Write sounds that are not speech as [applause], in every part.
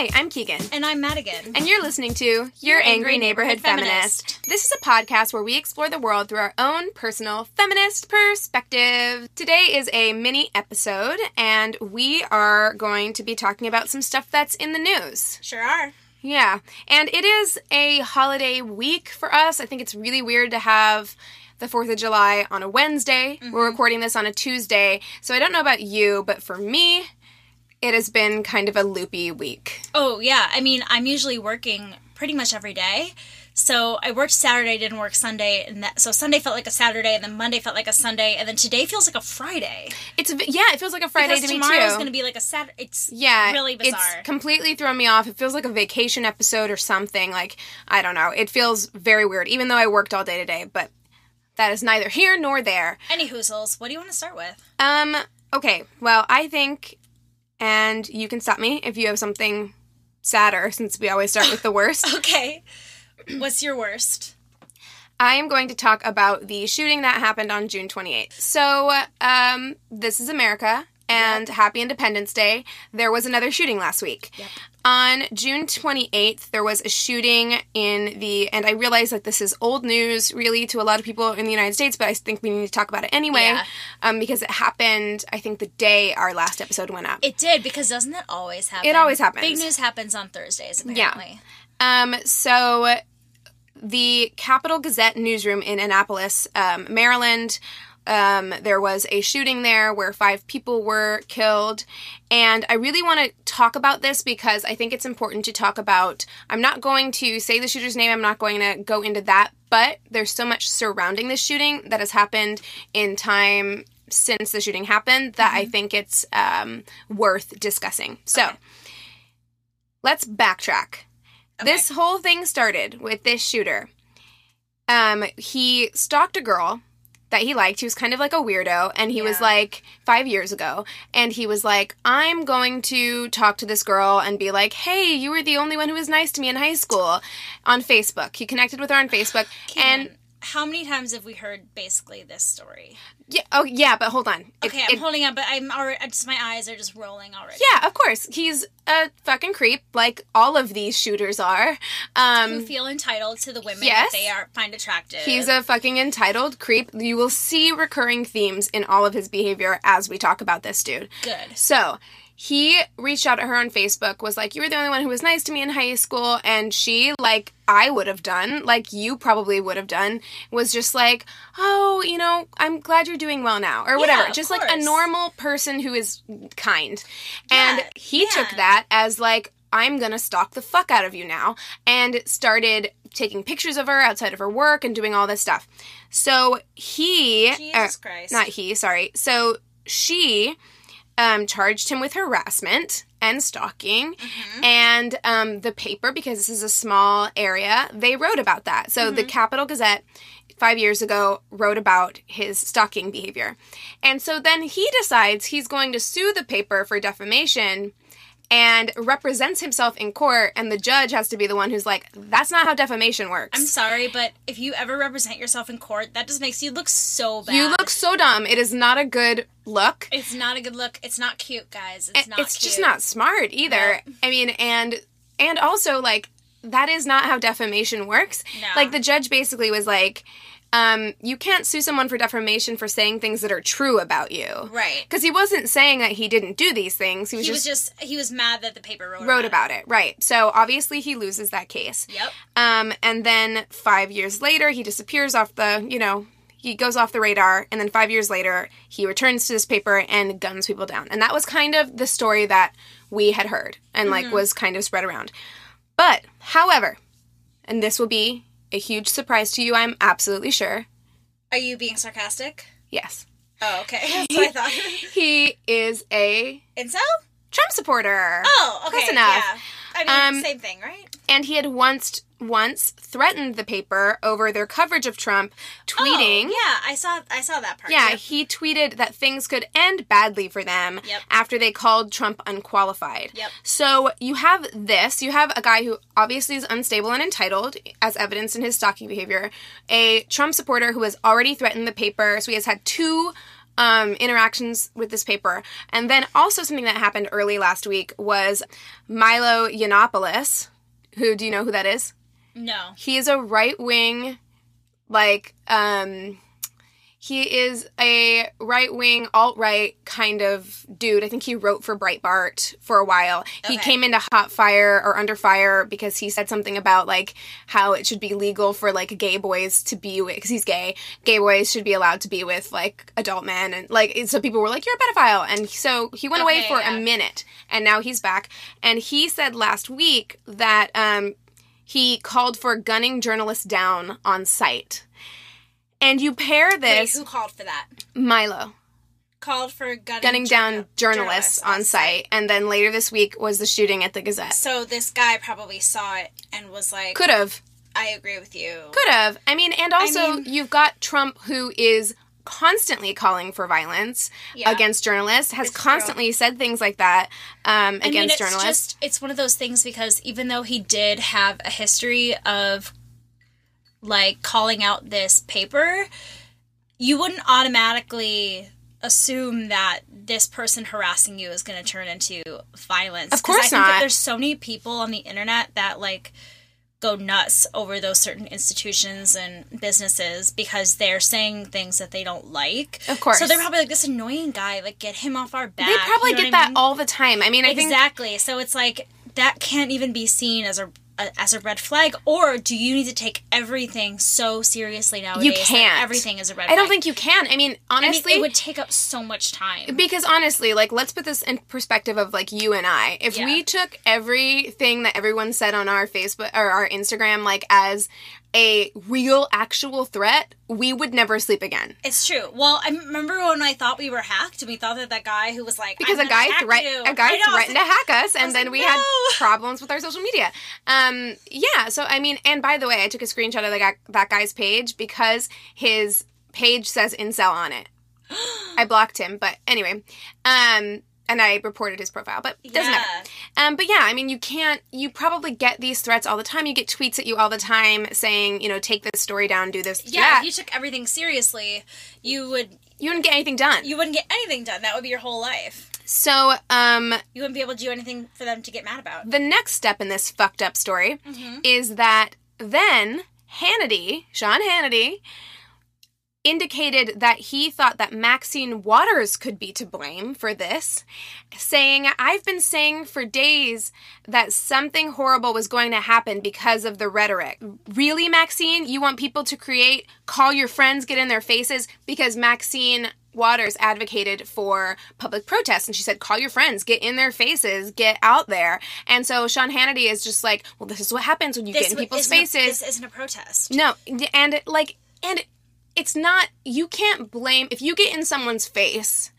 Hi, I'm Keegan. And I'm Madigan. And you're listening to Your, Angry, Angry Neighborhood, Neighborhood Feminist. Feminist. This is a podcast where we explore the world through our own personal feminist perspective. Today is a mini episode, and we are going to be talking about some stuff that's in the news. Sure are. Yeah, and it is a holiday week for us. I think it's really weird to have the 4th of July on a Wednesday. We're mm-hmm. recording this on a Tuesday. So I don't know about you, but for me, it has been kind of a loopy week. Oh, yeah. I mean, I'm usually working pretty much every day. So I worked Saturday, didn't work Sunday, and that so Sunday felt like a Saturday, and then Monday felt like a Sunday, and then today feels like a Friday. It's yeah, it feels like a Friday because to me too. tomorrow's going to be like a Saturday. It's yeah, really bizarre. It's completely thrown me off. It feels like a vacation episode or something. Like I don't know. It feels very weird, even though I worked all day today. But that is neither here nor there. Any hoozles? What do you want to start with? Um. Okay. Well, I think, and you can stop me if you have something sadder, since we always start with the worst. [laughs] Okay. What's your worst? I am going to talk about the shooting that happened on June 28th. So, um, this is America, and happy Independence Day. There was another shooting last week. On June 28th, there was a shooting in the, and I realize that this is old news really to a lot of people in the United States, but I think we need to talk about it anyway, Yeah. um, because it happened, I think, the day our last episode went up. It did because doesn't it always happen? It always happens. Big news happens on Thursdays. Apparently. Um, so the Capital Gazette newsroom in Annapolis, um, Maryland. Um, there was a shooting there where five people were killed. And I really want to talk about this because I think it's important to talk about. I'm not going to say the shooter's name, I'm not going to go into that, but there's so much surrounding this shooting that has happened in time since the shooting happened that I think it's um, worth discussing. So let's backtrack. This whole thing started with this shooter. Um, he stalked a girl that he liked. He was kind of like a weirdo, and he was like five years ago, and he was like, "I'm going to talk to this girl and be like, hey, you were the only one who was nice to me in high school." On Facebook, he connected with her on Facebook, and how many times have we heard basically this story? Yeah. Oh, yeah. But hold on. It- Okay, I'm it- holding up, but I'm already just my eyes are just rolling already. yeah, of course. He's a fucking creep, like all of these shooters are. Who Um, feel entitled to the women Yes. that they are find attractive. he's a fucking entitled creep. You will see recurring themes in all of his behavior as we talk about this dude. good. So he reached out to her on Facebook, was like, You were the only one who was nice to me in high school. And she, like I would have done, like you probably would have done, was just like, Oh, you know, I'm glad you're doing well now, or whatever. of just like a normal person who is kind. And Yeah, he took that as like, I'm gonna stalk the fuck out of you now. And started taking pictures of her outside of her work and doing all this stuff. So he, Jesus er, Christ. not he, sorry. So she um, charged him with harassment and stalking. Mm-hmm. And um, the paper, because this is a small area, they wrote about that. So Mm-hmm. the Capital Gazette five years ago wrote about his stalking behavior. And so then he decides he's going to sue the paper for defamation and represents himself in court and the judge has to be the one who's like that's not how defamation works I'm sorry, but if you ever represent yourself in court, that just makes you look so bad. you look so dumb it is not a good look It's not a good look. It's not cute, guys. It's And not. it's just not smart either. I mean, and and also like that is not how defamation works. No. Like the judge basically was like, um, you can't sue someone for defamation for saying things that are true about you. Right. Because he wasn't saying that he didn't do these things. He was He just, was just he was mad that the paper wrote, wrote about it. Right. So obviously he loses that case. Yep. Um, and then five years later, he disappears off the, you know, he goes off the radar. And then five years later, he returns to this paper and guns people down. And that was kind of the story that we had heard and like was kind of spread around. But, however, and this will be a huge surprise to you, I'm absolutely sure. Are you being sarcastic? Yes. Oh, okay. [laughs] That's what I thought. He is a Incel? Trump supporter. Oh, okay. Close enough. Yeah. I mean, Um, same thing, right? And he had once once threatened the paper over their coverage of Trump, tweeting Oh, yeah, I saw. I saw that part. Yeah, Yep. he tweeted that things could end badly for them Yep. after they called Trump unqualified. Yep. So you have this. You have a guy who obviously is unstable and entitled, as evidenced in his stalking behavior. A Trump supporter who has already threatened the paper. So he has had two um, interactions with this paper. And then also something that happened early last week was Milo Yiannopoulos. Who do you know who that is? No. he is a right wing like um he is a right wing alt right kind of dude. I think he wrote for Breitbart for a while. He came into Hot Fire or Under Fire because he said something about like how it should be legal for like gay boys to be with because he's gay. Gay boys should be allowed to be with like adult men and like so people were like you're a pedophile and so he went away for yeah. a minute and now he's back and he said last week that um he called for gunning journalists down on sight. And you pair Wait, this who called for that? Milo Called for gunning, gunning down journal- journalists on sight, and then later this week was the shooting at the Gazette. So this guy probably saw it and was like, Could have, "I agree with you." could have. I mean, and also mean- you've got Trump who is constantly calling for violence Yeah. against journalists, has It's true. constantly said things like that um, I mean, against it's journalists. just it's one of those things because even though he did have a history of like calling out this paper, you wouldn't automatically assume that this person harassing you is going to turn into violence. Of 'Cause I course think that not. there's so many people on the internet that like go nuts over those certain institutions and businesses because they're saying things that they don't like. Of course. So they're probably like this annoying guy, like get him off our back. they probably you know get that mean? all the time. I mean, I think exactly. So it's like that can't even be seen as a as a red flag, or do you need to take everything so seriously nowadays? You can't. everything is a red. Flag. I don't think you can. I mean, I mean, honestly, it would take up so much time. Because honestly, like let's put this in perspective of like you and I. If Yeah. we took everything that everyone said on our Facebook or our Instagram like as a real actual threat, we would never sleep again. It's true. Well, I remember when I thought we were hacked, and we thought that that guy who was like, Because a guy you. a guy know, threatened to hack us and then like, we had [laughs] problems with our social media. Um yeah, so I mean and by the way, I took a screenshot of the guy, that guy's page because his page says incel on it. [gasps] I blocked him, but anyway. Um and I reported his profile, but it doesn't matter. Um, but yeah, I mean, you can't. You probably get these threats all the time. You get tweets at you all the time saying, you know, take this story down, do this, Yeah, if you took everything seriously, you would you wouldn't get anything done. you wouldn't get anything done. That would be your whole life. so, um, You wouldn't be able to do anything for them to get mad about. the next step in this fucked up story is that then Hannity, Sean Hannity, indicated that he thought that Maxine Waters could be to blame for this, saying, I've been saying for days that something horrible was going to happen because of the rhetoric. Really, Maxine? You want people to create, call your friends, get in their faces? Because Maxine Waters advocated for public protests and she said, call your friends, get in their faces, get out there. And so Sean Hannity is just like, well, this is what happens when you get in w- people's isn't a- faces. this isn't a protest. No, and like, and it's not, you can't blame, if you get in someone's face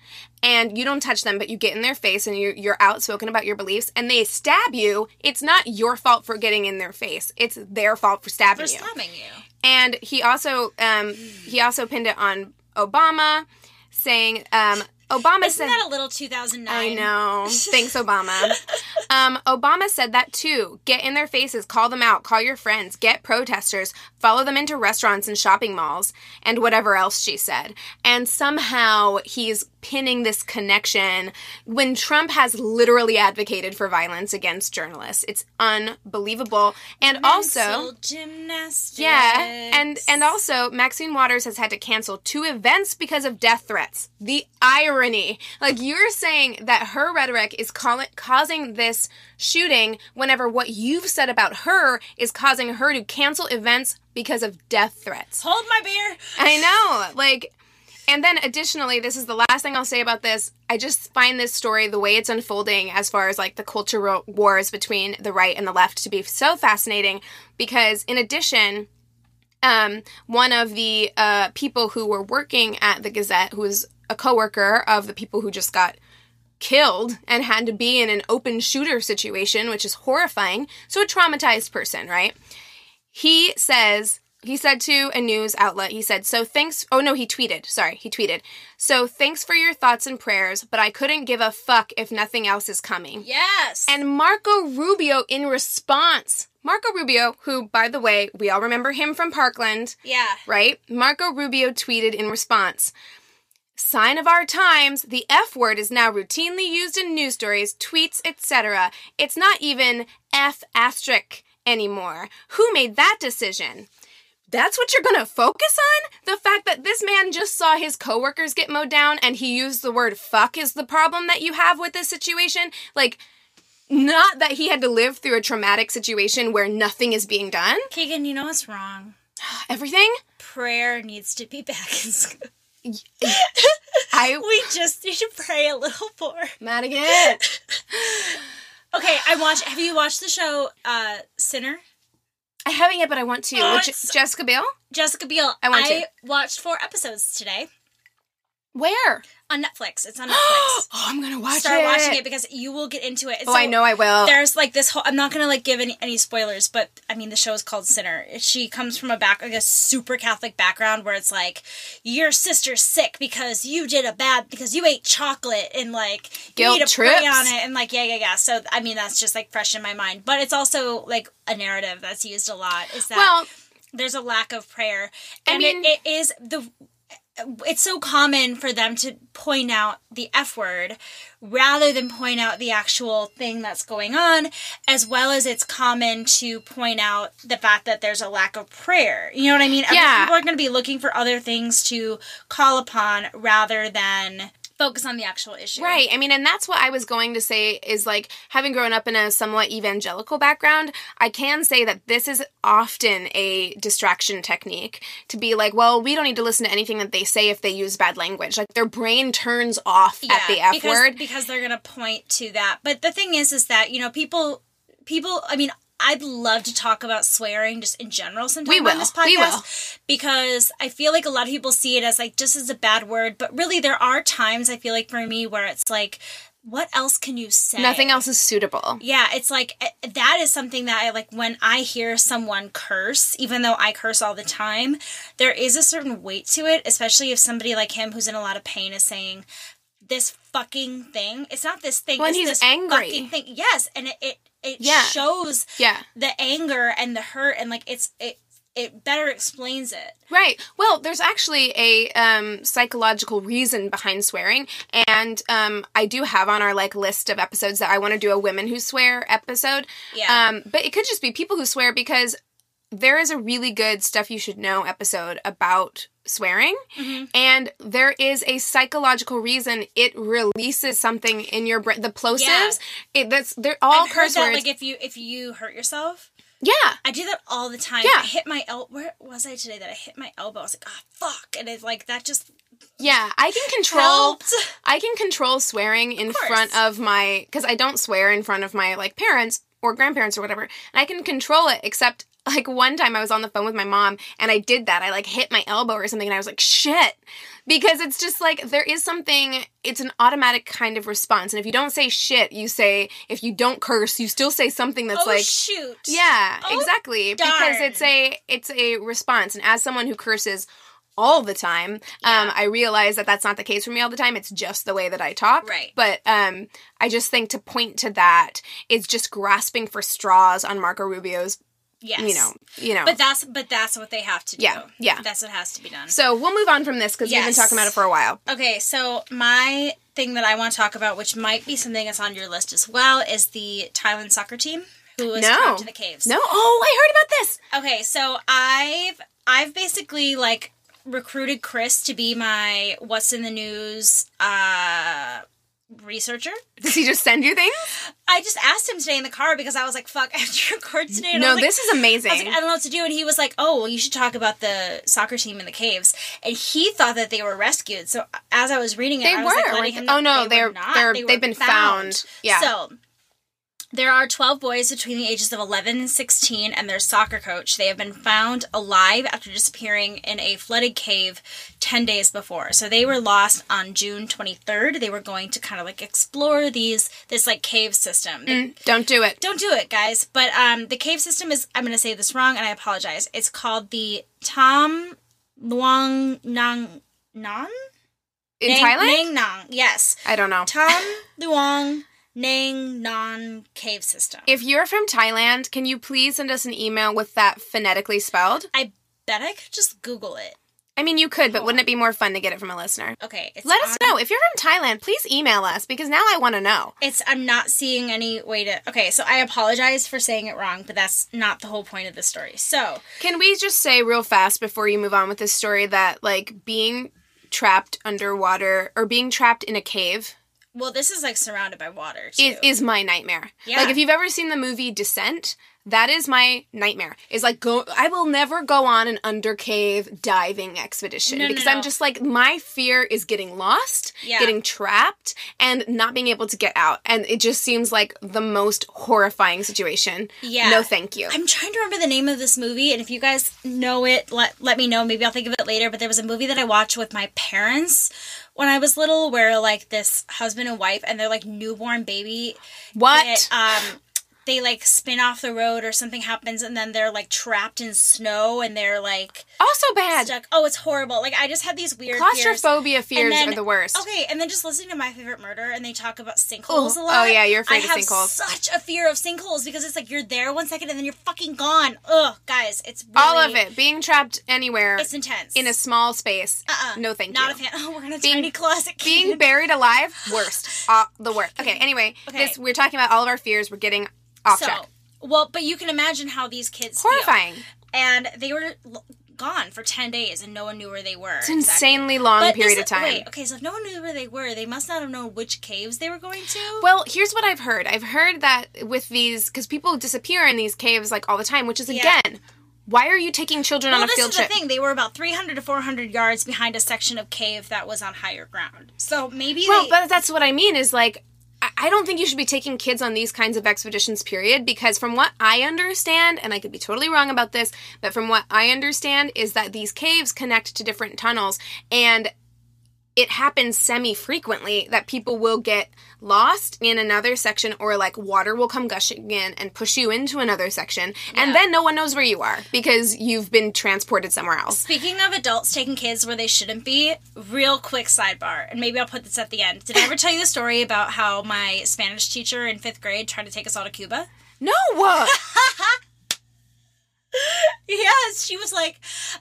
and you don't touch them, but you get in their face and you're, you're outspoken about your beliefs and they stab you, it's not your fault for getting in their face. It's their fault for stabbing For you. slamming you. And he also, um, he also pinned it on Obama, saying, um, Obama Isn't said, that a little 2009? I know. [laughs] Thanks, Obama. Um, Obama said that too. Get in their faces, call them out, call your friends, get protesters, follow them into restaurants and shopping malls, and whatever else she said. And somehow he's pinning this connection when Trump has literally advocated for violence against journalists. It's unbelievable. And also. Gymnastics. Yeah, and and also Maxine Waters has had to cancel two events because of death threats. The irony, like you're saying that her rhetoric is call- causing this shooting, whenever what you've said about her is causing her to cancel events because of death threats. hold my beer. I know, like. And then additionally, this is the last thing I'll say about this. I just find this story, the way it's unfolding as far as like the cultural wars between the right and the left, to be so fascinating because, in addition, um, one of the uh, people who were working at the Gazette, who was a coworker of the people who just got killed and had to be in an open shooter situation, which is horrifying. So, a traumatized person, right? He says, he said to a news outlet, he said, So thanks. Oh, no, he tweeted. Sorry, he tweeted. So thanks for your thoughts and prayers, but I couldn't give a fuck if nothing else is coming. Yes. And Marco Rubio, in response, Marco Rubio, who, by the way, we all remember him from Parkland, yeah. right? Marco Rubio tweeted in response Sign of our times, the F word is now routinely used in news stories, tweets, etc. It's not even F asterisk anymore. Who made that decision? That's what you're gonna focus on? The fact that this man just saw his coworkers get mowed down and he used the word fuck is the problem that you have with this situation? Like, not that he had to live through a traumatic situation where nothing is being done. Keegan, you know what's wrong? Everything? Prayer needs to be [laughs] back in school. I [laughs] We just need to pray a little more. Madigan. [laughs] Okay, I watched. Have you watched the show uh, Sinner? I haven't yet, but I want to. Oh, Jessica Biel? Jessica Biel. I want to. watched four episodes today Where? on Netflix. It's on [gasps] Netflix. oh, I'm gonna watch it. Start it. watching it because you will get into it. Oh, I know I will. There's like this whole. I'm not gonna like give any, any spoilers, but I mean the show is called Sinner. She comes from a back like a super Catholic background where it's like your sister's sick because you did a bad because you ate chocolate and like you Guilt need to pray trips. on it and like yeah yeah yeah. So I mean that's just like fresh in my mind, but it's also like a narrative that's used a lot. Is that Well, there's a lack of prayer, I and mean- it, it is the. It's so common for them to point out the F word rather than point out the actual thing that's going on, as well as it's common to point out the fact that there's a lack of prayer. You know what I mean? Yeah. People are going to be looking for other things to call upon rather than focus on the actual issue. Right. I mean, and that's what I was going to say is like having grown up in a somewhat evangelical background, I can say that this is often a distraction technique to be like, well, we don't need to listen to anything that they say if they use bad language. Like their brain turns off at the F because, word. because they're gonna point to that. But the thing is, is that you know people, people. I mean, I'd love to talk about swearing just in general sometime We will. on this podcast We will. because I feel like a lot of people see it as like just as a bad word, but really there are times I feel like for me where it's like, what else can you say? Nothing else is suitable. Yeah, it's like eh, that is something that I like when I hear someone curse, even though I curse all the time, there is a certain weight to it, especially if somebody like him who's in a lot of pain is saying, This fucking thing. It's not this thing. It's he's this angry. fucking thing. Yes, and it it, it Yeah. shows Yeah. the anger and the hurt and like it's it it better explains it. Right. Well, there's actually a um, psychological reason behind swearing, and um, I do have on our like list of episodes that I want to do a women who swear episode. Yeah. Um, but it could just be people who swear because there is a really good stuff you should know episode about swearing, Mm-hmm. and there is a psychological reason it releases something in your brain. The plosives. Yeah. It, that's they're all I've curse that words. like if you if you hurt yourself, yeah. I do that all the time. Yeah. I hit my el. Where was I today? That I hit my elbow. I was like, oh fuck, and it's like that just Yeah, I can control. helped. I can control swearing in course. front of my because I don't swear in front of my like parents or grandparents or whatever, and I can control it. Except like one time I was on the phone with my mom and I did that. I like hit my elbow or something, and I was like shit because it's just like there is something. It's an automatic kind of response, and if you don't say shit, you say if you don't curse, you still say something that's oh like shoot. yeah, Oh, exactly. darn. Because it's a it's a response, and as someone who curses all the time, um, I realize that that's not the case for me all the time. It's just the way that I talk. Right. But um, I just think to point to that is just grasping for straws on Marco Rubio's. Yes. You know. You know. But that's but that's what they have to do. Yeah, yeah. That's what has to be done. so we'll move on from this because we've been talking about it for a while. Okay, so my thing that I want to talk about, which might be something that's on your list as well, is the Thailand soccer team who was No. trapped in the caves. No. Oh, I heard about this. Okay, so I've I've basically like recruited Chris to be my what's in the news uh researcher. Does he just send you things? I just asked him today in the car because I was like, fuck, [laughs] I have to record today. And No, like, this is amazing. I was like, I don't know what to do. And he was like, oh, well, you should talk about the soccer team in the caves. And he thought that they were rescued. So as I was reading it, They I was like, were, oh, know Oh, no, they not. they're- They they've were been found. Yeah. So there are 12 boys between the ages of 11 and 16 and their soccer coach. They have been found alive after disappearing in a flooded cave 10 days before. So they were lost on June 23rd. They were going to kind of like explore these this like cave system. They- Don't do it. don't do it, guys. But um, the cave system is, I'm going to say this wrong and I apologize. It's called the Tam Luang Nang Nan? In Nang- Thailand? Nang Nang, yes. I don't know. Tam [laughs] Luang Nang Non cave system. If you're from Thailand, can you please send us an email with that phonetically spelled? I bet I could just Google it. I mean, you could, but wouldn't it be more fun to get it from a listener? Okay, it's Let us know. If you're from Thailand, please email us because now I want to know. It's I'm not seeing any way to. Okay, so I apologize for saying it wrong, but that's not the whole point of the story. So Can we just say real fast before you move on with this story that, like, being trapped underwater or being trapped in a cave well, this is like surrounded by water too. is, is my nightmare. Yeah. Like, if you've ever seen the movie Descent, that is my nightmare. Is like go. I will never go on an undercave diving expedition No, no, because no. I'm just like my fear is getting lost, Yeah. getting trapped, and not being able to get out. And it just seems like the most horrifying situation. Yeah. No, thank you. I'm trying to remember the name of this movie, and if you guys know it, let let me know. Maybe I'll think of it later. But there was a movie that I watched with my parents when I was little, where like this husband and wife and their like newborn baby, what? it, um, they like spin off the road or something happens, and then they're like trapped in snow, and they're like also bad. stuck. Oh, it's horrible. Like I just had these weird. Claustrophobia fears And then- are the worst. Okay, and then just listening to my favorite murder, and they talk about sinkholes Oh, a lot. oh, yeah, you're afraid I of have sinkholes. Such a fear of sinkholes because it's like you're there one second and then you're fucking gone. Ugh, guys, it's really, All of it. Being trapped anywhere It's intense. in a small space. uh-uh, No, thank not you. Not a fan. [laughs] Oh, we're in a Being- tiny closet. Being buried alive, worst. Uh, the worst. Okay, anyway, Okay. this we're talking about all of our fears. We're getting off so, track. well, but you can imagine how these kids feel. Horrifying. and they were gone for ten days, and no one knew where they were. It's an insanely long But period this- of time. Wait, okay, so if no one knew where they were, they must not have known which caves they were going to. Well, here's what I've heard. I've heard that with these, because people disappear in these caves like all the time, which is Yeah. again, why are you taking children Well, on a this field is trip? the thing. They were about 300 to 400 yards behind a section of cave that was on higher ground. So maybe Well, they, but that's what I mean is like, I- don't think you should be taking kids on these kinds of expeditions, period, because from what I understand, and I could be totally wrong about this, but from what I understand is that these caves connect to different tunnels, and it happens semi frequently that people will get lost in another section or like water will come gushing in and push you into another section and then no one knows where you are because you've been transported somewhere else. Speaking of adults taking kids where they shouldn't be, real quick sidebar, and maybe I'll put this at the end. Did I ever tell you the story about how my Spanish teacher in fifth grade tried to take us all to Cuba? No. [laughs] [laughs] [laughs] Yes, she was like,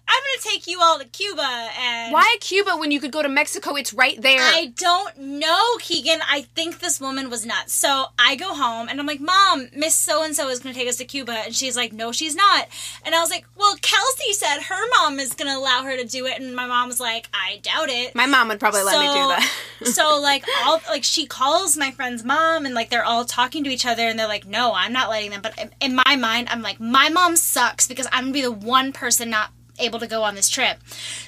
I'm gonna take you all to Cuba and Why Cuba when you could go to Mexico? It's right there. I don't know, Keegan. I think this woman was nuts. So I go home and I'm like, Mom, Miss So and so is going to take us to Cuba. And she's like, No, she's not. And I was like, Well, Kelsey said her mom is going to allow her to do it. And my mom was like, I doubt it. My mom would probably let me do that. [laughs] so [laughs] like all like she calls my friend's mom and like they're all talking to each other and they're like, No, I'm not letting them. But in my mind, I'm like, My mom sucks because I'm to be the one person not able to go on this trip.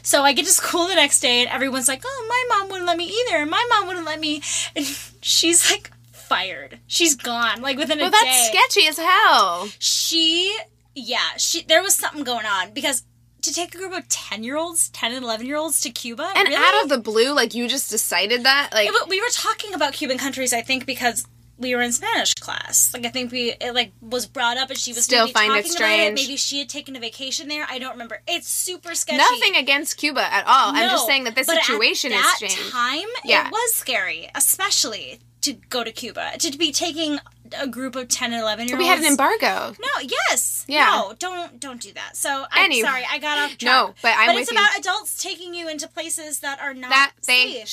So I get to school the next day and everyone's like, "Oh, my mom wouldn't let me either. My mom wouldn't let me." And [laughs] she's like fired. She's gone like within a well, day. that's sketchy as hell. She yeah, she there was something going on because to take a group of 10-year-olds, 10 and 11-year-olds to Cuba And really? out of the blue, like you just decided that, like Yeah, but we were talking about Cuban countries I think because we were in Spanish class. Like I think we it like was brought up and she was Still find it about it. strange. Maybe she had taken a vacation there. I don't remember. It's super sketchy. nothing against Cuba at all. I'm just saying that this situation is that strange. time, Yeah. it was scary, especially to go to Cuba to be taking a group of ten and eleven year olds. we had an embargo. No, yes, Yeah. no, don't don't do that. So I'm Any- sorry, I got off track. No, but I'm but it's you. about adults taking you into places that are not That they safe.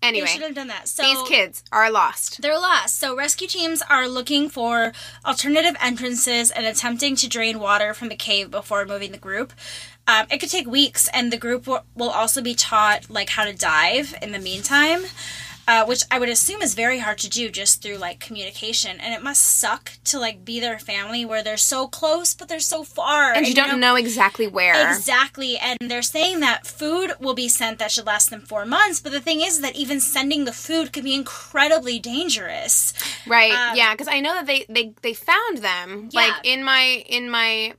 Shouldn't. They Anyway, should have done that. So these kids are lost. they're lost. So rescue teams are looking for alternative entrances and attempting to drain water from the cave before moving the group. Um, it could take weeks, and the group will also be taught like how to dive in the meantime, uh, which I would assume is very hard to do just through like communication. And it must suck to like be their family where they're so close but they're so far, And you don't know exactly where. Exactly, and they're saying that food will be sent that should last them four months. But the thing is that even sending the food could be incredibly dangerous. Right. Um, yeah, because I know that they they they found them Yeah. like in my in my.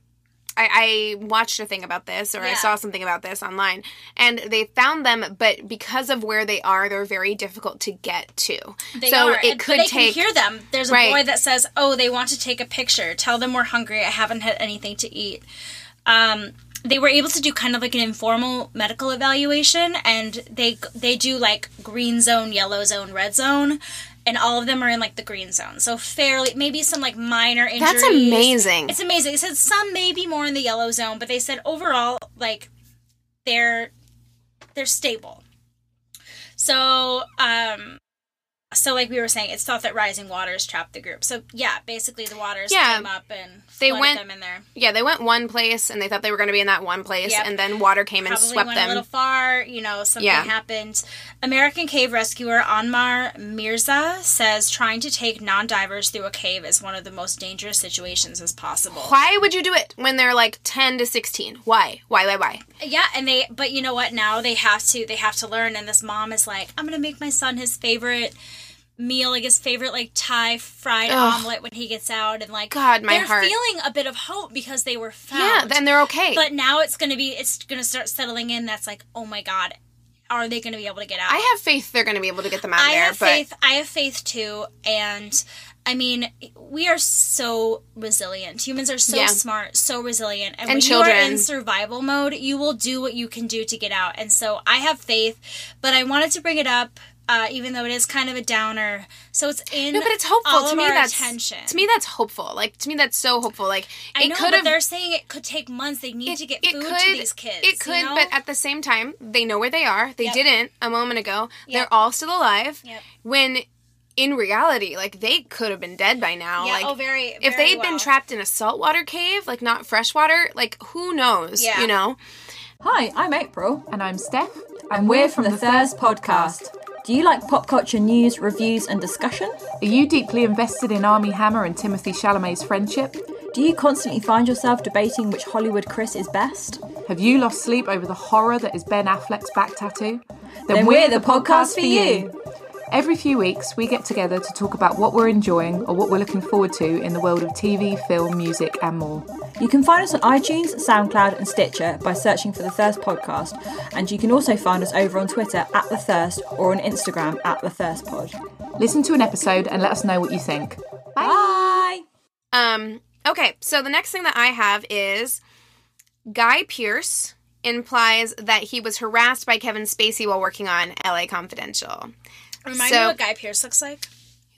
I, I watched a thing about this, or I saw something about this online, and they found them, but because of where they are, they're very difficult to get to. They so are, it and- could but they take. hear them. There's a Right. boy that says, "Oh, they want to take a picture. Tell them we're hungry. I haven't had anything to eat." Um, they were able to do kind of like an informal medical evaluation, and they they do like green zone, yellow zone, red zone, and all of them are in like the green zone. So fairly, maybe some like minor injuries. That's amazing. It's amazing. It said some may be more in the yellow zone, but they said overall, like they're they're stable. So, um, so like we were saying, it's thought that rising waters trapped the group. So yeah, basically the waters Yeah. came up and They went- them in there. yeah, they went one place, and they thought they were going to be in that one place, Yep. and then water came and swept went a little them. far. You know, something Yeah. happened. American cave rescuer Anmar Mirza says trying to take non-divers through a cave is one of the most dangerous situations as possible. Why would you do it when they're like ten to sixteen? Why? Why? Why? Why? Yeah, and they but you know what? Now they have to they have to learn and this mom is like, I'm gonna make my son his favorite meal, like his favorite like Thai fried Ugh. omelet when he gets out and like God, my they're heart. feeling a bit of hope because they were found. Yeah, then they're okay. but now it's gonna be it's gonna start settling in that's like, oh my god, are they gonna be able to get out? I have faith they're going to be able to get them out I there, have but faith. I have faith too, and I mean, we are so resilient. Humans are so Yeah. smart, so resilient, and, And when you are in survival mode, you will do what you can do to get out. And so, I have faith, but I wanted to bring it up. Uh, even though it is kind of a downer, so it's in no, but it's hopeful to me. That's attention. to me that's hopeful. Like to me that's so hopeful. Like I it know, could but have they're saying it could take months. They need to get food to these kids. It you could, know? but at the same time, they know where they are. They Yep. didn't a moment ago. Yep. They're all still alive. Yep. When in reality, like they could have been dead by now. yeah, like oh, very. if very they'd been trapped in a saltwater cave, like not freshwater, like who knows? Yeah. You know? Hi, I'm April, And I'm Steph. and we're from the Thirst Podcast. Do you like pop culture news, reviews, and discussion? Are you deeply invested in Armie Hammer and Timothée Chalamet's friendship? Do you constantly find yourself debating which Hollywood Chris is best? Have you lost sleep over the horror that is Ben Affleck's back tattoo? Then we're the podcast for you. Every few weeks, we get together to talk about what we're enjoying or what we're looking forward to in the world of TV, film, music, and more. You can find us on iTunes, SoundCloud, and Stitcher by searching for The Thirst Podcast, and you can also find us over on Twitter at The Thirst or on Instagram at The Thirst Pod. Listen to an episode and let us know what you think. Bye! Um, okay, so the next thing that I have is Guy Pearce implies that he was harassed by Kevin Spacey while working on LA Confidential. Remind So- me what Guy Pearce looks like.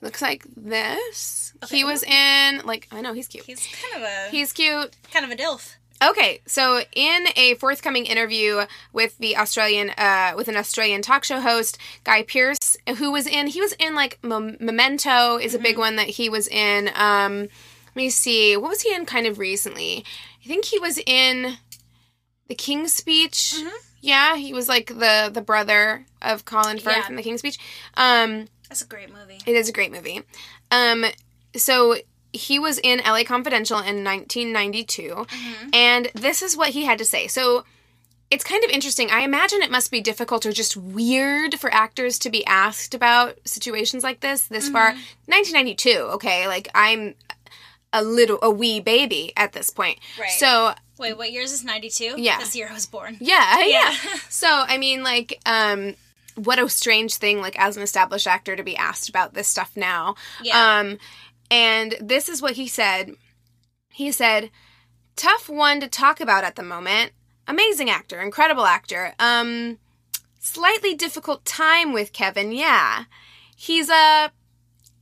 He looks like this. Okay. He was in like I know he's cute. He's kind of a He's cute. kind of a dilf. Okay, so in a forthcoming interview with the Australian, uh, with an Australian talk show host, Guy Pearce, who was in, he was in like Mem- Memento is a big one that he was in. Um, let me see, what was he in kind of recently? I think he was in The King's Speech. Yeah, he was like the the brother of Colin Firth Yeah. in The King's Speech. Um, That's a great movie. it is a great movie. Um, so he was in LA Confidential in 1992, and this is what he had to say. So it's kind of interesting. I imagine it must be difficult or just weird for actors to be asked about situations like this this far. 1992, okay, like I'm a little a wee baby at this point. Right. So Wait, what year is this? Ninety two. Yeah. This year I was born. yeah, yeah. Yeah. [laughs] So I mean, like, um, what a strange thing, like as an established actor, to be asked about this stuff now. Yeah. Um, and this is what he said. He said, "Tough one to talk about at the moment. Amazing actor, incredible actor. Um, slightly difficult time with Kevin. Yeah, he's a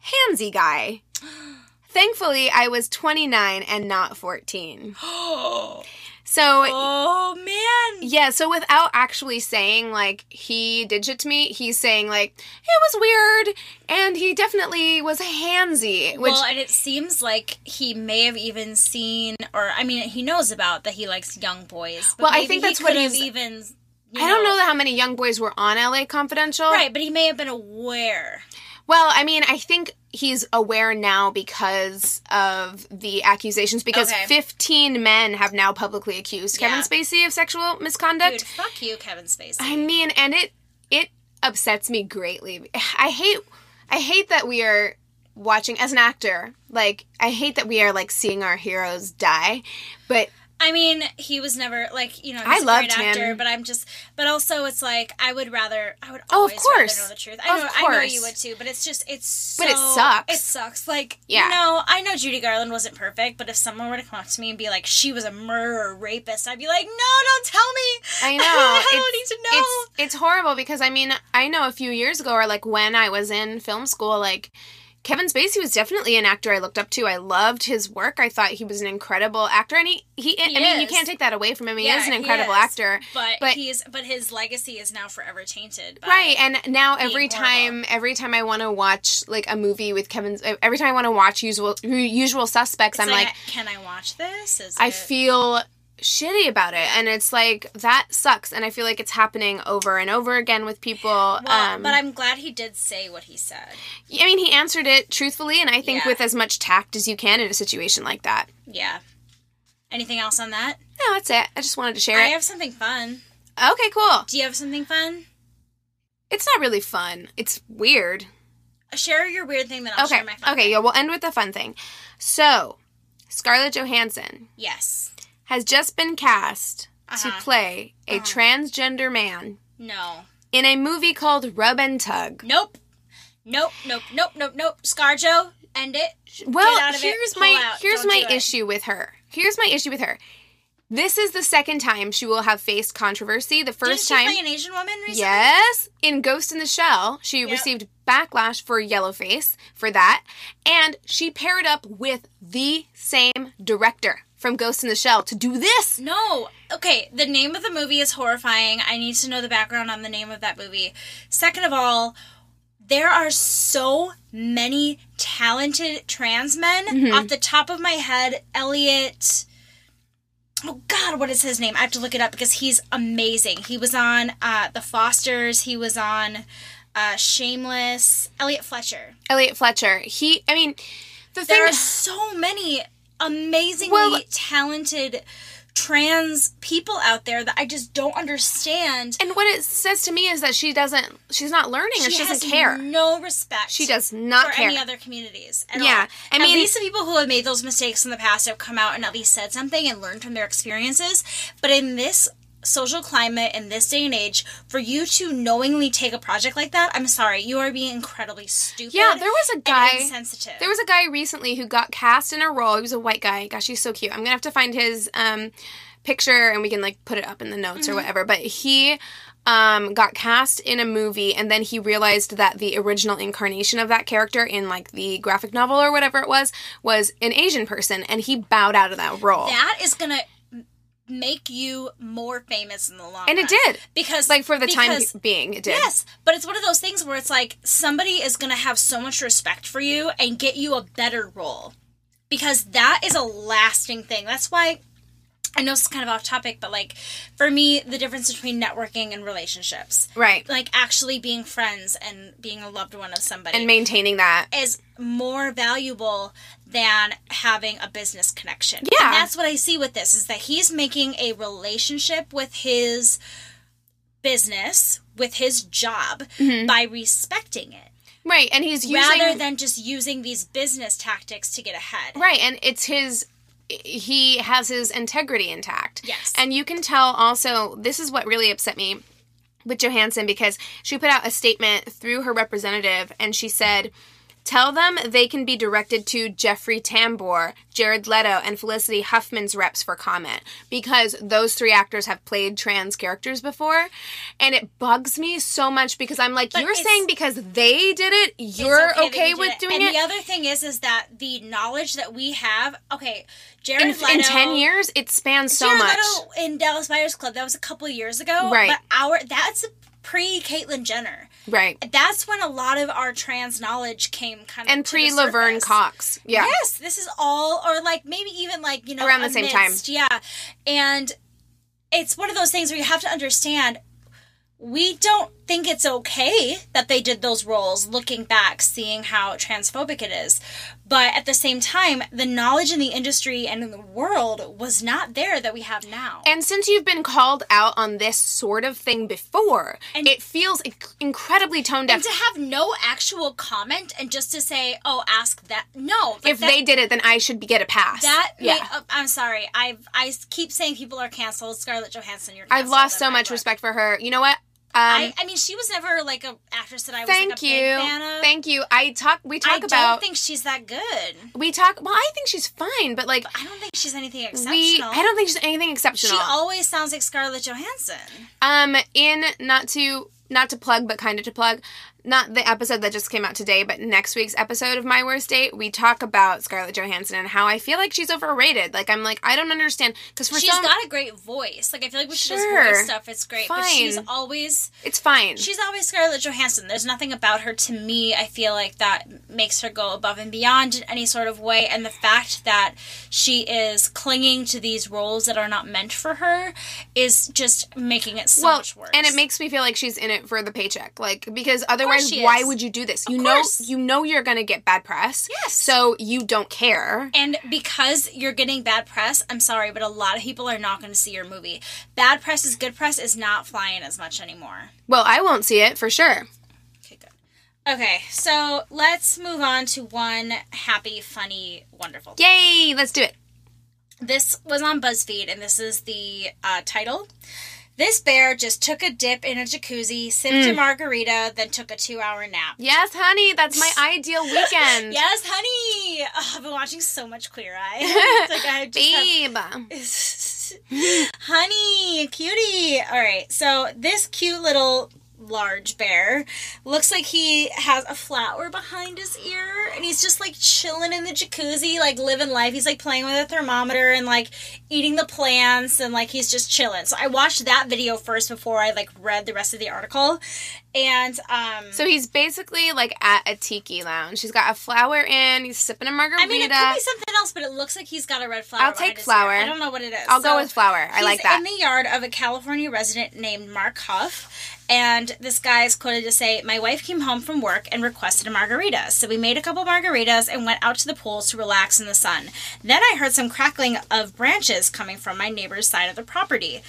handsy guy." [gasps] [gasps] [gasps] Thankfully, I was 29 and not 14. [gasps] So oh man. yeah, so without actually saying like he did shit to me, he's saying like it was weird and he definitely was handsy, which well, and it seems like he may have even seen, or I mean, he knows about that he likes young boys. But Well, I think he that's what he's- even. I don't know how many young boys were on LA Confidential. Right, but he may have been aware. Well, I mean, I think he's aware now because of the accusations because Okay. 15 men have now publicly accused Kevin Spacey of sexual misconduct. Dude, fuck you, Kevin Spacey. I mean, and it it upsets me greatly. I hate I hate that we are watching as an actor. Like I hate that we are like seeing our heroes die. But I mean, he was never like you know. I a loved great actor, him. but I'm just. But also, it's like I would rather. I would Oh, of always course. rather know the truth. Of I know. I know you would too. But it's just. It's. So, But it sucks. It sucks. Like Yeah. you know, I know Judy Garland wasn't perfect, but if someone were to come up to me and be like, she was a murderer, rapist, I'd be like, no, don't tell me. I [laughs] know I don't need to know. It's it's horrible because I mean I know a few years ago or like when I was in film school like Kevin Spacey was definitely an actor I looked up to. I loved his work. I thought he was an incredible actor, and he, he, I mean, you can't take that away from him. He Yeah, is an incredible is. actor. But, but- he's but his legacy is now forever tainted. By, Right, and now every horrible. time, every time I want to watch like a movie with Kevin, every time I want to watch Usual Usual Suspects, It's I'm like, can I watch this? Is I it- feel shitty about it, and it's like that sucks, and I feel like it's happening over and over again with people. Well, um, but I'm glad he did say what he said. I mean, he answered it truthfully, and I think Yeah. with as much tact as you can in a situation like that. Yeah. Anything else on that? No, that's it. I just wanted to share I it. have something fun. Okay, cool. Do you have something fun? It's not really fun. It's weird. Share your weird thing, then I'll okay, share my fun. okay. thing. Yeah, we'll end with the fun thing. So, Scarlett Johansson Yes. Has just been cast to Uh-huh. play a transgender man No. in a movie called Rub and Tug. Nope. Nope. Nope. Nope. Nope. Nope. ScarJo, end it. Well, out of it, here's pull my out, here's don't my issue with her. Here's my issue with her. This is the second time she will have faced controversy. The Didn't first she time, play an Asian woman recently? yes, in Ghost in the Shell, she Yep. received backlash for Yellowface for that, and she paired up with the same director from Ghost in the Shell to do this. No. Okay, the name of the movie is horrifying. I need to know the background on the name of that movie. Second of all, there are so many talented trans men. Mm-hmm. Off the top of my head, Elliot. Oh God, what is his name? I have to look it up because he's amazing. He was on uh, The Fosters. He was on uh, Shameless. Elliot Fletcher. Elliot Fletcher. He, I mean, the thing There are so many amazingly Well- talented trans people out there that I just don't understand. And what it says to me is that she doesn't, she's not learning or she doesn't has care. No respect. She does not for care. any other communities. At Yeah, all. I at mean- least the people who have made those mistakes in the past have come out and at least said something and learned from their experiences. But in this social climate in this day and age, for you to knowingly take a project like that, I'm sorry, you are being incredibly stupid. Yeah, there was a guy. insensitive. There was a guy recently who got cast in a role. He was a white guy. Gosh, he's so cute. I'm gonna have to find his um, picture and we can like put it up in the notes Mm-hmm. or whatever. But he um, got cast in a movie and then he realized that the original incarnation of that character in like the graphic novel or whatever it was was an Asian person and he bowed out of that role. that is gonna make you more famous in the long and run. it did. because Like for the time being, it did. Yes, but it's one of those things where it's like somebody is going to have so much respect for you and get you a better role. Because that is a lasting thing. That's why I know it's kind of off topic, but like for me, the difference between networking and relationships, Right. like actually being friends and being a loved one of somebody, And maintaining that. is more valuable than having a business connection. Yeah. And that's what I see with this is that he's making a relationship with his business, with his job Mm-hmm. by respecting it. Right. And he's using rather than just using these business tactics to get ahead. Right, and it's his he has his integrity intact. Yes. And you can tell also this is what really upset me with Johansson because she put out a statement through her representative and she said Tell them they can be directed to Jeffrey Tambor, Jared Leto, and Felicity Huffman's reps for comment because those three actors have played trans characters before. And it bugs me so much because I'm like, But you're saying because they did it, you're that okay, with did doing and it? the other thing is, is that the knowledge that we have. Okay, Jared in, Leto. in 10 years, it spans so Jared much. Leto in Dallas Buyers Club. That was a couple years ago. Right. But our that's pre Caitlyn Jenner. Right. That's when a lot of our trans knowledge came kind of And pre Laverne. Cox. Yeah. Yes, this is all, or like maybe even like you know Around the same time. Yeah, and it's one of those things where you have to understand. We don't think it's okay that they did those roles looking back, seeing how transphobic it is. But at the same time, the knowledge in the industry and in the world was not there that we have now. And since you've been called out on this sort of thing before, And- it feels inc- incredibly tone deaf. and to have no actual comment and just to say, "Oh, ask that." No, like If that- they did it, then I should be, get a pass. That yeah. yeah. uh, I'm sorry. I've I keep saying people are canceled. Scarlett Johansson, you're. I've lost so much book. respect for her. You know what? Um, I, I mean, she was never like a actress that I was thank like a you. big fan of. Thank you. I talk. We talk I about. I don't think she's that good. we talk. Well, I think she's fine, but like I don't think she's anything exceptional. we. I don't think she's anything exceptional. She always sounds like Scarlett Johansson. Um, in not to not to plug, but kind of to plug, not the episode that just came out today, but next week's episode of My Worst Date, we talk about Scarlett Johansson and how I feel like she's overrated. Like I'm like I don't understand because for She's some got a great voice. Like I feel like when she Sure. does voice stuff, it's great. But she's always it's fine. she's always Scarlett Johansson. There's nothing about her to me. I feel like that makes her go above and beyond in any sort of way. And the fact that she is clinging to these roles that are not meant for her is just making it so well, much worse. and it makes me feel like she's in it for the paycheck, like because otherwise, she why would you do this? You Of know, course. you know you're gonna get bad press. Yes. So you don't care. And because you're getting bad press, I'm sorry, but a lot of people are not going to see your movie. Bad press is good press is not flying as much anymore. Well, I won't see it for sure. Okay, good. Okay, so let's move on to one happy, funny, wonderful. Yay! Let's do it. This was on BuzzFeed, and this is the uh, title. This bear just took a dip in a jacuzzi, sipped a mm. margarita, then took a two-hour nap. Yes, honey, that's my [laughs] ideal weekend. Yes, honey. Oh, I've been watching so much Queer Eye. [laughs] It's like I just have Babe. [laughs] Honey, cutie. All right, so this cute little large bear looks like he has a flower behind his ear and he's just like chilling in the jacuzzi like living life he's like playing with a thermometer and like eating the plants and like he's just chilling so i watched that video first before i like read the rest of the article And um So he's basically like at a tiki lounge. He's got a flower in. He's sipping a margarita. I mean, it could be something else, but it looks like he's got a red flower. I'll take flower. I don't know what it is. I'll go with flower. I like that. in the yard of a California resident named Mark Huff, and this guy is quoted to say, "My wife came home from work and requested a margarita, so we made a couple margaritas and went out to the pool to relax in the sun. Then I heard some crackling of branches coming from my neighbor's side of the property."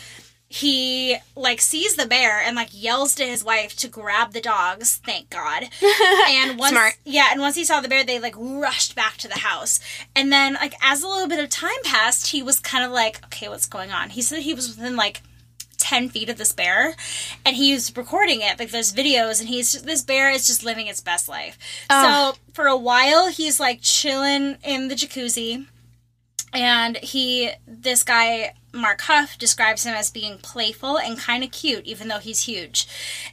He like sees the bear and like yells to his wife to grab the dogs thank god [laughs] and once Smart. yeah and once he saw the bear they like rushed back to the house and then like as a little bit of time passed he was kind of like okay what's going on he said he was within like 10 feet of this bear and he's recording it like there's videos and he's this bear is just living its best life Oh. so for a while he's like chilling in the jacuzzi and he this guy mark huff describes him as being playful and kind of cute even though he's huge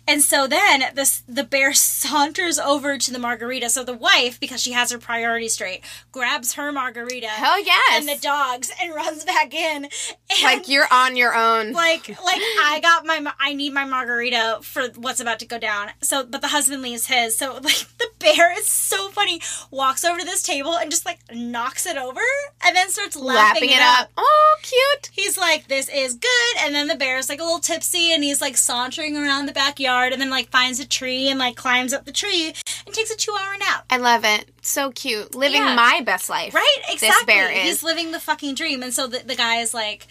and so then this the bear [laughs] saunters over to the margarita so the wife because she has her priorities straight grabs her margarita Hell yes. and the dogs and runs back in like you're on your own. [laughs] like like I got my I need my margarita for what's about to go down. So but the husband leaves his. So [laughs] like the bear is so funny. Walks over to this table and just like knocks it over and then starts laughing, Lapping it up. Oh, cute. He's like, "This is good," and then the bear's like a little tipsy, and he's like sauntering around the backyard, and then like finds a tree and like climbs up the tree and takes a two-hour nap. I love it. So cute. Living Yeah. my best life. Right? Exactly. This bear is. He's living the fucking dream. And so the, the guy is like,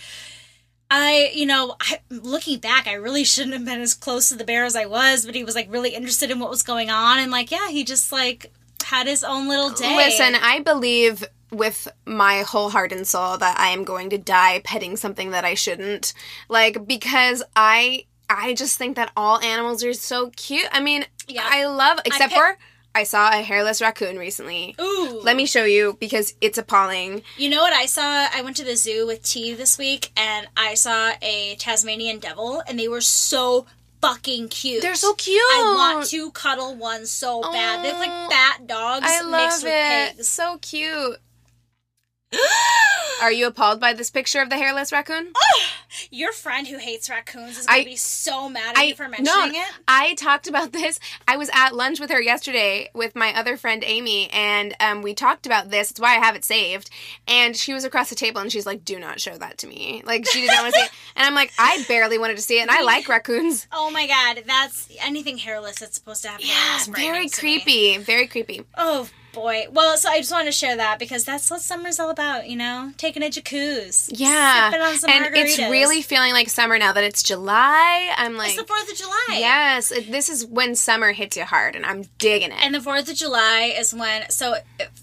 I, you know, I, looking back, I really shouldn't have been as close to the bear as I was, but he was like really interested in what was going on. And like, yeah, he just like had his own little day. Listen, I believe with my whole heart and soul that I am going to die petting something that I shouldn't. Like because I I just think that all animals are so cute. I mean, Yeah. I love except pick- for I saw a hairless raccoon recently. Ooh. Let me show you because it's appalling. You know what I saw? I went to the zoo with T this week and I saw a Tasmanian devil and they were so fucking cute. They're so cute. I want to cuddle one so bad. They look Oh, like fat dogs I love mixed with it. pigs. So cute. [gasps] Are you appalled by this picture of the hairless raccoon? Your friend who hates raccoons is gonna be so mad at you for mentioning it. I talked about this. I was at lunch with her yesterday with my other friend Amy, and um, we talked about this. It's why I have it saved. And she was across the table, and she's like, "Do not show that to me." Like she didn't want to see it, and I'm like, "I barely wanted to see it, and I [laughs] like raccoons." Oh my god, that's anything hairless that's supposed to have hair. Yeah, very to creepy. Very creepy. Oh boy. Well, so I just wanted to share that because that's what summer's all about, you know? Taking a jacuzzi. Yeah, Sipping on some and it's really feeling like summer now that it's July. I'm like, It's the 4th of July. yes, this is when summer hits you hard, and I'm digging it. And the 4th of July is when, so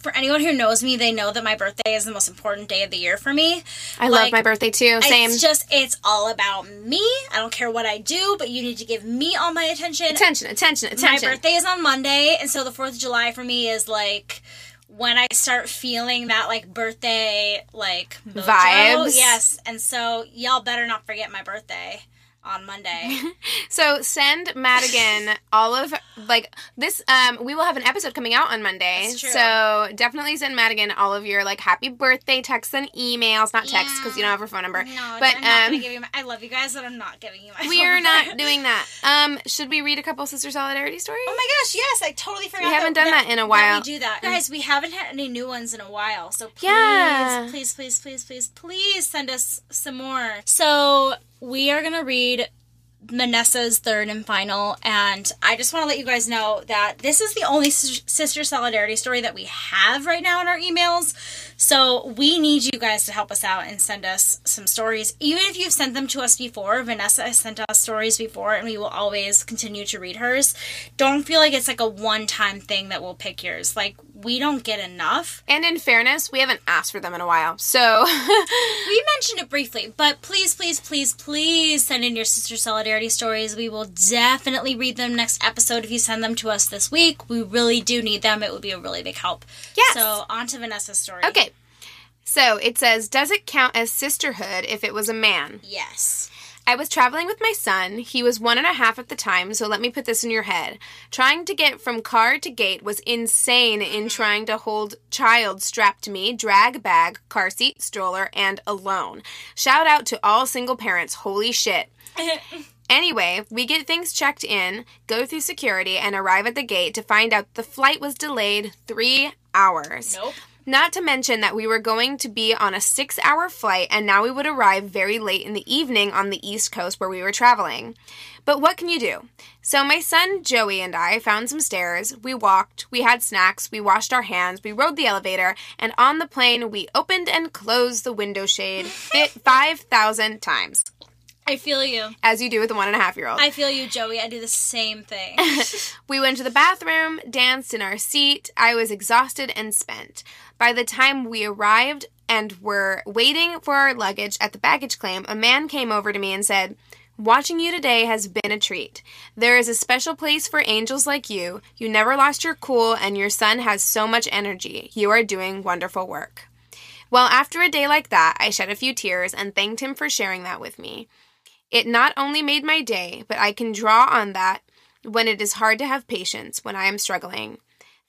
for anyone who knows me, they know that my birthday is the most important day of the year for me. I love my birthday too. Same. It's just, it's all about me. I don't care what I do, but you need to give me all my attention. attention, attention, attention. My birthday is on Monday, and so the 4th of July for me is like when I start feeling that like birthday like mojo. Vibes. Yes, and so y'all better not forget my birthday on Monday. [laughs] So send Madigan all of like this. Um, we will have an episode coming out on Monday. So definitely send Madigan all of your like happy birthday texts and emails. Not texts because you don't have her phone number. No, but I'm um, gonna give you. My, I love you guys, but I'm not giving you my. we phone are number. not doing that. Um, should we read a couple sister solidarity stories? Oh my gosh, yes, I totally forgot. We haven't done that in a while. we do that, guys. We haven't had any new ones in a while, so please, Yeah. please, please, please, please, please send us some more. So we are gonna read Vanessa's third and final, and I just want to let you guys know that this is the only sister solidarity story that we have right now in our emails. So we need you guys to help us out and send us some stories. Even if you've sent them to us before, Vanessa has sent us stories before, and we will always continue to read hers. Don't feel like it's like a one-time thing that we'll pick yours. Like we don't get enough. And in fairness, we haven't asked for them in a while. So [laughs] We mentioned it briefly, but please, please, please, please send in your sister solidarity stories. We will definitely read them next episode if you send them to us this week. We really do need them. It would be a really big help. Yes. So on to Vanessa's story. okay. So it says, does it count as sisterhood if it was a man? Yes. I was traveling with my son. He was one and a half at the time, so let me put this in your head. Trying to get from car to gate was insane in trying to hold child strapped to me, drag bag, car seat, stroller, and alone. Shout out to all single parents. Holy shit. [laughs] Anyway, we get things checked in, go through security, and arrive at the gate to find out the flight was delayed three hours. Nope. Not to mention that we were going to be on a six hour flight and now we would arrive very late in the evening on the East Coast where we were traveling. But what can you do? So, my son Joey and I found some stairs. We walked, we had snacks, we washed our hands, we rode the elevator, and on the plane, we opened and closed the window shade fit [laughs] 5,000 times, I feel you. as you do with a one and a half year old. I feel you, Joey. I do the same thing. [laughs] We went to the bathroom, danced in our seat. I was exhausted and spent. By the time we arrived and were waiting for our luggage at the baggage claim, a man came over to me and said, Watching you today has been a treat. There is a special place for angels like you. You never lost your cool, and your son has so much energy. You are doing wonderful work. Well, after a day like that, I shed a few tears and thanked him for sharing that with me. It not only made my day, but I can draw on that when it is hard to have patience when I am struggling.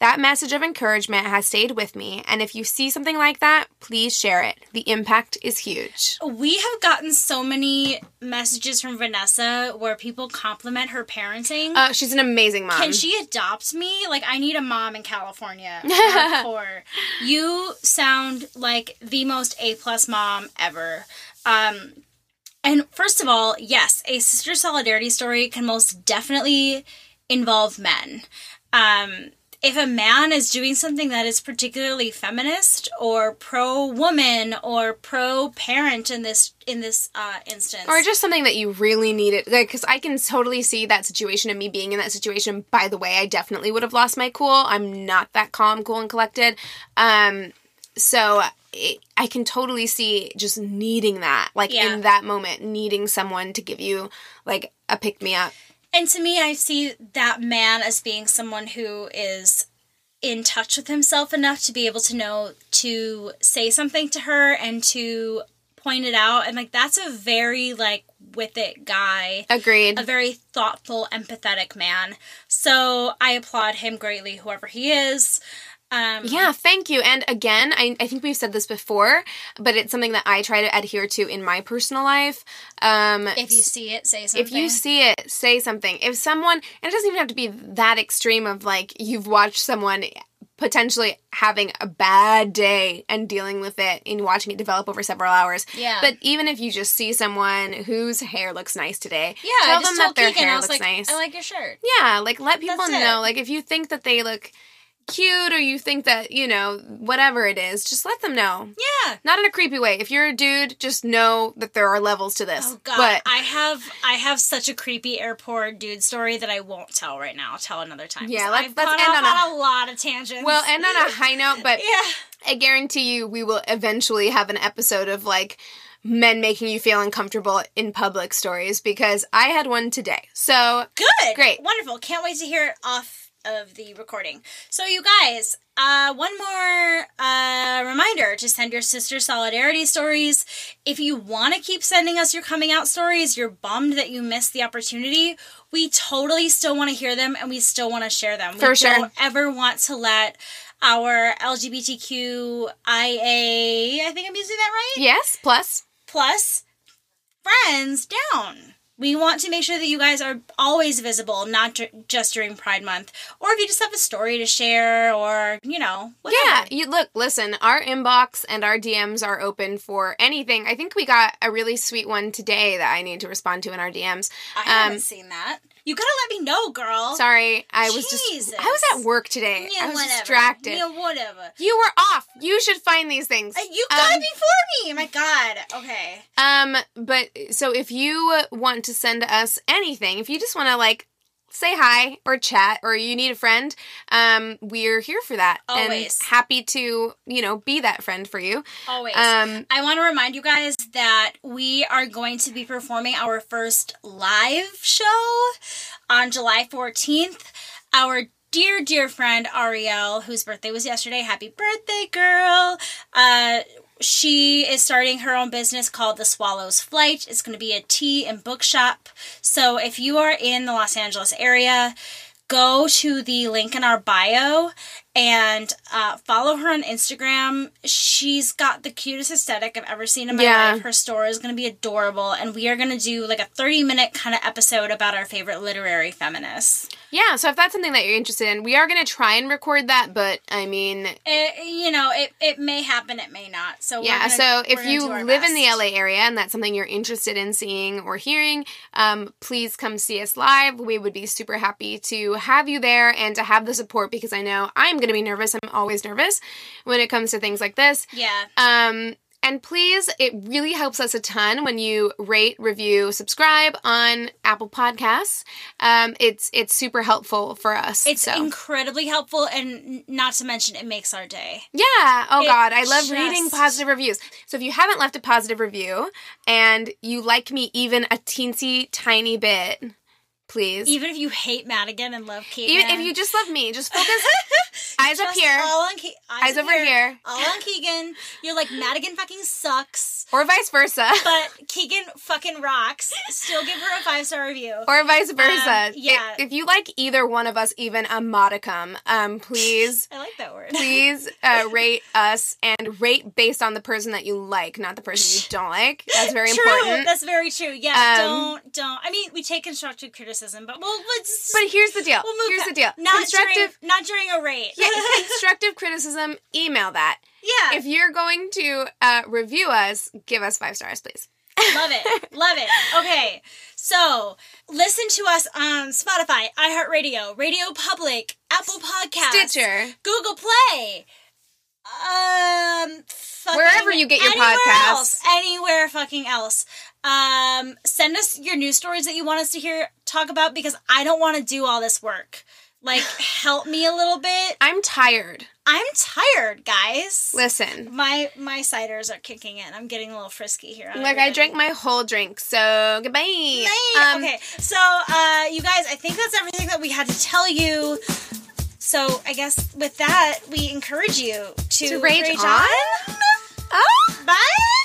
That message of encouragement has stayed with me, and if you see something like that, please share it. The impact is huge. we have gotten so many messages from Vanessa where people compliment her parenting. Uh, she's an amazing mom. Can she adopt me? Like, I need a mom in California. [laughs] Hardcore. you sound like the most A plus mom ever. Um, and first of all, yes, a sister solidarity story can most definitely involve men. Um, if a man is doing something that is particularly feminist or pro woman or pro parent in this in this uh, instance, or just something that you really needed like because i can totally see that situation and me being in that situation. By the way i definitely would have lost my cool. I'm not that calm cool and collected. Um so it, i can totally see just needing that like Yeah. in that moment needing someone to give you like a pick me up And to me, I see that man as being someone who is in touch with himself enough to be able to know to say something to her and to point it out. And like, that's a very, like, with it guy. agreed A very thoughtful, empathetic man. So I applaud him greatly, whoever he is. Um, Yeah, thank you. And again, I, I think we've said this before, but it's something that I try to adhere to in my personal life. Um, If you see it, say something. if you see it, say something. If someone, and it doesn't even have to be that extreme of like you've watched someone potentially having a bad day and dealing with it and watching it develop over several hours. Yeah. But even if you just see someone whose hair looks nice today, yeah, tell them that their Keegan, hair looks like, nice. I like your shirt. Yeah, like let people That's it. know. Like if you think that they look cute or you think that, you know, whatever it is, just let them know. Yeah. Not in a creepy way. If you're a dude, just know that there are levels to this. Oh god, But I have I have such a creepy airport dude story that I won't tell right now. I'll tell another time. Yeah, let's- I've let's end off on a- on a lot of tangents. well, and on a [laughs] high note, but yeah, I guarantee you we will eventually have an episode of like men making you feel uncomfortable in public stories because I had one today. So good, Great. wonderful. Can't wait to hear it off of the recording. So you guys, uh, one more uh, reminder to send your sister solidarity stories. If you want to keep sending us your coming out stories, you're bummed that you missed the opportunity. We totally still want to hear them and we still want to share them. For we sure. don't ever want to let our LGBTQIA, I think I'm using that right? yes, plus plus friends down. We want to make sure that you guys are always visible, not ju- just during Pride Month. Or if you just have a story to share, or, you know, whatever. Yeah, you look, listen, our inbox and our DMs are open for anything. I think we got a really sweet one today that I need to respond to in our DMs. I um, haven't seen that. You gotta let me know, girl. Sorry, I was Jesus. just I was at work today. Yeah, I was whatever. distracted. Yeah, whatever. You were off. You should find these things. Uh, You got Um, it before me. My God. Okay. Um, but so if you want to send us anything, if you just want to like say hi or chat or you need a friend, um, we're here for that. Always. And happy to, you know, be that friend for you. Always. Um, I want to remind you guys that we are going to be performing our first live show on July 14th. Our dear, dear friend Ariel, whose birthday was yesterday, happy birthday, girl, uh, she is starting her own business called The Swallow's Flight. It's going to be a tea and bookshop. So if you are in the Los Angeles area, go to the link in our bio and uh, follow her on Instagram. She's got the cutest aesthetic I've ever seen in my Yeah. life. Her store is going to be adorable, and we are going to do like a 30 minute kind of episode about our favorite literary feminists. Yeah, so if that's something that you're interested in, we are going to try and record that, but I mean, It, you know, it, it may happen, it may not. So we're yeah, gonna- so if you live in the. LA area and that's something you're interested in seeing or hearing, um, please come see us live. We would be super happy to have you there and to have the support because I know I'm going to be nervous. I'm always nervous when it comes to things like this. yeah, Um, and please, it really helps us a ton when you rate, review, subscribe on Apple Podcasts. Um, it's it's super helpful for us. it's so. incredibly helpful, and not to mention, it makes our day. Yeah. Oh It God, I love reading positive reviews. So if you haven't left a positive review and you like me even a teensy tiny bit, please. Even if you hate Madigan and love Keegan, Even if you just love me, just focus [laughs] eyes up here all on Ke- eyes, Eyes over here. all on Keegan. You're like Madigan fucking sucks, [laughs] or vice versa. [laughs] but Keegan fucking rocks. Still give her a five star review. Or vice versa. Um, yeah. If, if you like either one of us, even a modicum, um, please, [laughs] I like that word. please uh, rate us and rate based on the person that you like, not the person you don't like. That's very true. important. That's very true. Yeah. Um, don't don't. I mean, we take constructive criticism, but we'll let's. But here's the deal. we'll move Here's pa- the deal. Not Constructive. during, not during a rate. yeah, constructive criticism, email that. Yeah. If you're going to uh, review us, give us five stars, please. Love it. [laughs] Love it. Okay. So listen to us on Spotify, iHeartRadio, Radio Public, Apple Podcasts, Stitcher. Google Play. Um fucking Wherever you get your anywhere podcasts. Else, anywhere fucking else. Um send us your news stories that you want us to hear talk about because I don't want to do all this work. Like help me a little bit. I'm tired. I'm tired, guys. Listen. my my ciders are kicking in. I'm getting a little frisky here. on Like I drank my whole drink, so goodbye. Hey, Um, okay, so uh, you guys, I think that's everything that we had to tell you. So I guess with that, we encourage you to, To rage on? Oh. Bye.